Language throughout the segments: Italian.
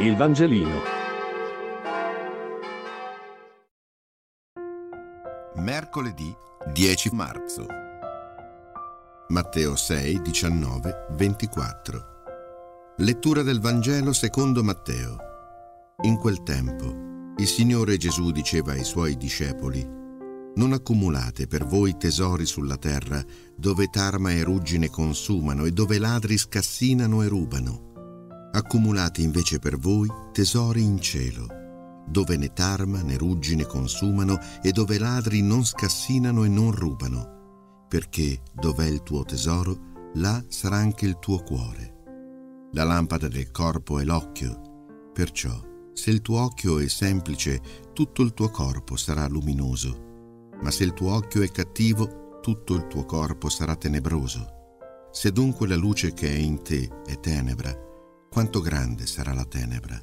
Il Vangelino. Mercoledì 10 marzo. Matteo 6, 19, 24. Lettura del Vangelo secondo Matteo. In quel tempo il Signore Gesù diceva ai suoi discepoli, non accumulate per voi tesori sulla terra, dove tarma e ruggine consumano e dove ladri scassinano e rubano. Accumulate invece per voi tesori in cielo, dove né tarma né ruggine consumano e dove ladri non scassinano e non rubano, perché dov'è il tuo tesoro, là sarà anche il tuo cuore. La lampada del corpo è l'occhio, perciò se il tuo occhio è semplice, tutto il tuo corpo sarà luminoso ma se il tuo occhio è cattivo, tutto il tuo corpo sarà tenebroso. Se dunque la luce che è in te è tenebra, quanto grande sarà la tenebra?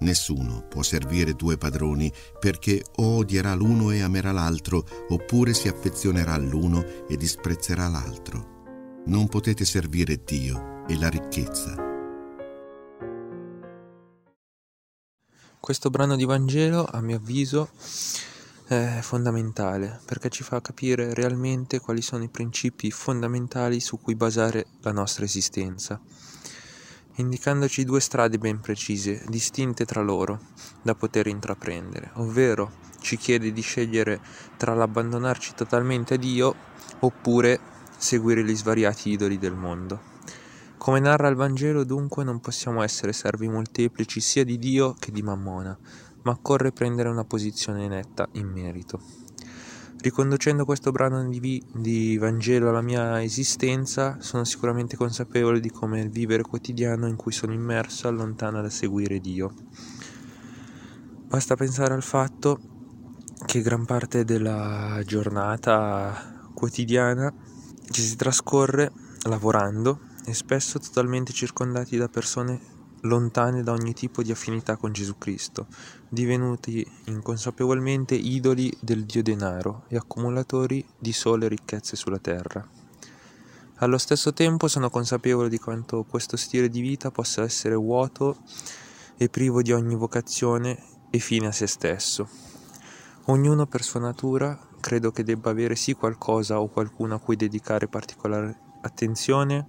Nessuno può servire due padroni perché o odierà l'uno e amerà l'altro, oppure si affezionerà all'uno e disprezzerà l'altro. Non potete servire Dio e la ricchezza. Questo brano di Vangelo, a mio avviso, è fondamentale perché ci fa capire realmente quali sono i principi fondamentali su cui basare la nostra esistenza, indicandoci due strade ben precise, distinte tra loro, da poter intraprendere, ovvero ci chiede di scegliere tra l'abbandonarci totalmente a Dio oppure seguire gli svariati idoli del mondo. Come narra il Vangelo dunque non possiamo essere servi molteplici sia di Dio che di Mammona, ma occorre prendere una posizione netta in merito. Riconducendo questo brano di, di, Vangelo alla mia esistenza, sono sicuramente consapevole di come il vivere quotidiano in cui sono immerso allontana da seguire Dio. Basta pensare al fatto che gran parte della giornata quotidiana ci si trascorre lavorando e spesso totalmente circondati da persone lontani da ogni tipo di affinità con Gesù Cristo, divenuti inconsapevolmente idoli del Dio denaro e accumulatori di sole ricchezze sulla terra. Allo stesso tempo sono consapevole di quanto questo stile di vita possa essere vuoto e privo di ogni vocazione e fine a se stesso. Ognuno per sua natura credo che debba avere sì qualcosa o qualcuno a cui dedicare particolare attenzione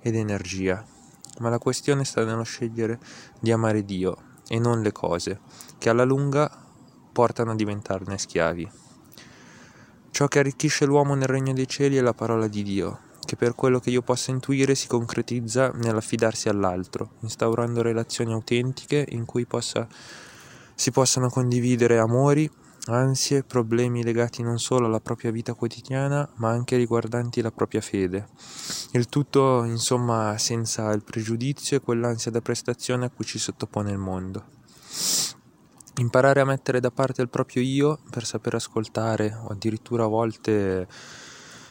ed energia ma la questione sta nello scegliere di amare Dio e non le cose, che alla lunga portano a diventarne schiavi. Ciò che arricchisce l'uomo nel regno dei cieli è la parola di Dio, che per quello che io possa intuire si concretizza nell'affidarsi all'altro, instaurando relazioni autentiche in cui possa, si possano condividere amori, ansie, problemi legati non solo alla propria vita quotidiana, ma anche riguardanti la propria fede. Il tutto, insomma, senza il pregiudizio e quell'ansia da prestazione a cui ci sottopone il mondo. Imparare a mettere da parte il proprio io per saper ascoltare o addirittura a volte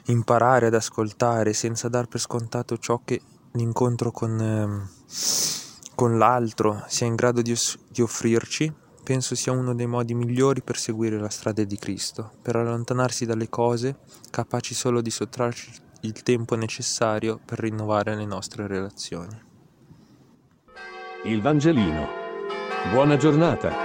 imparare ad ascoltare senza dar per scontato ciò che l'incontro con, eh, con l'altro sia in grado di, di offrirci penso sia uno dei modi migliori per seguire la strada di Cristo, per allontanarsi dalle cose capaci solo di sottrarci il tempo necessario per rinnovare le nostre relazioni. Il Vangelino. Buona giornata.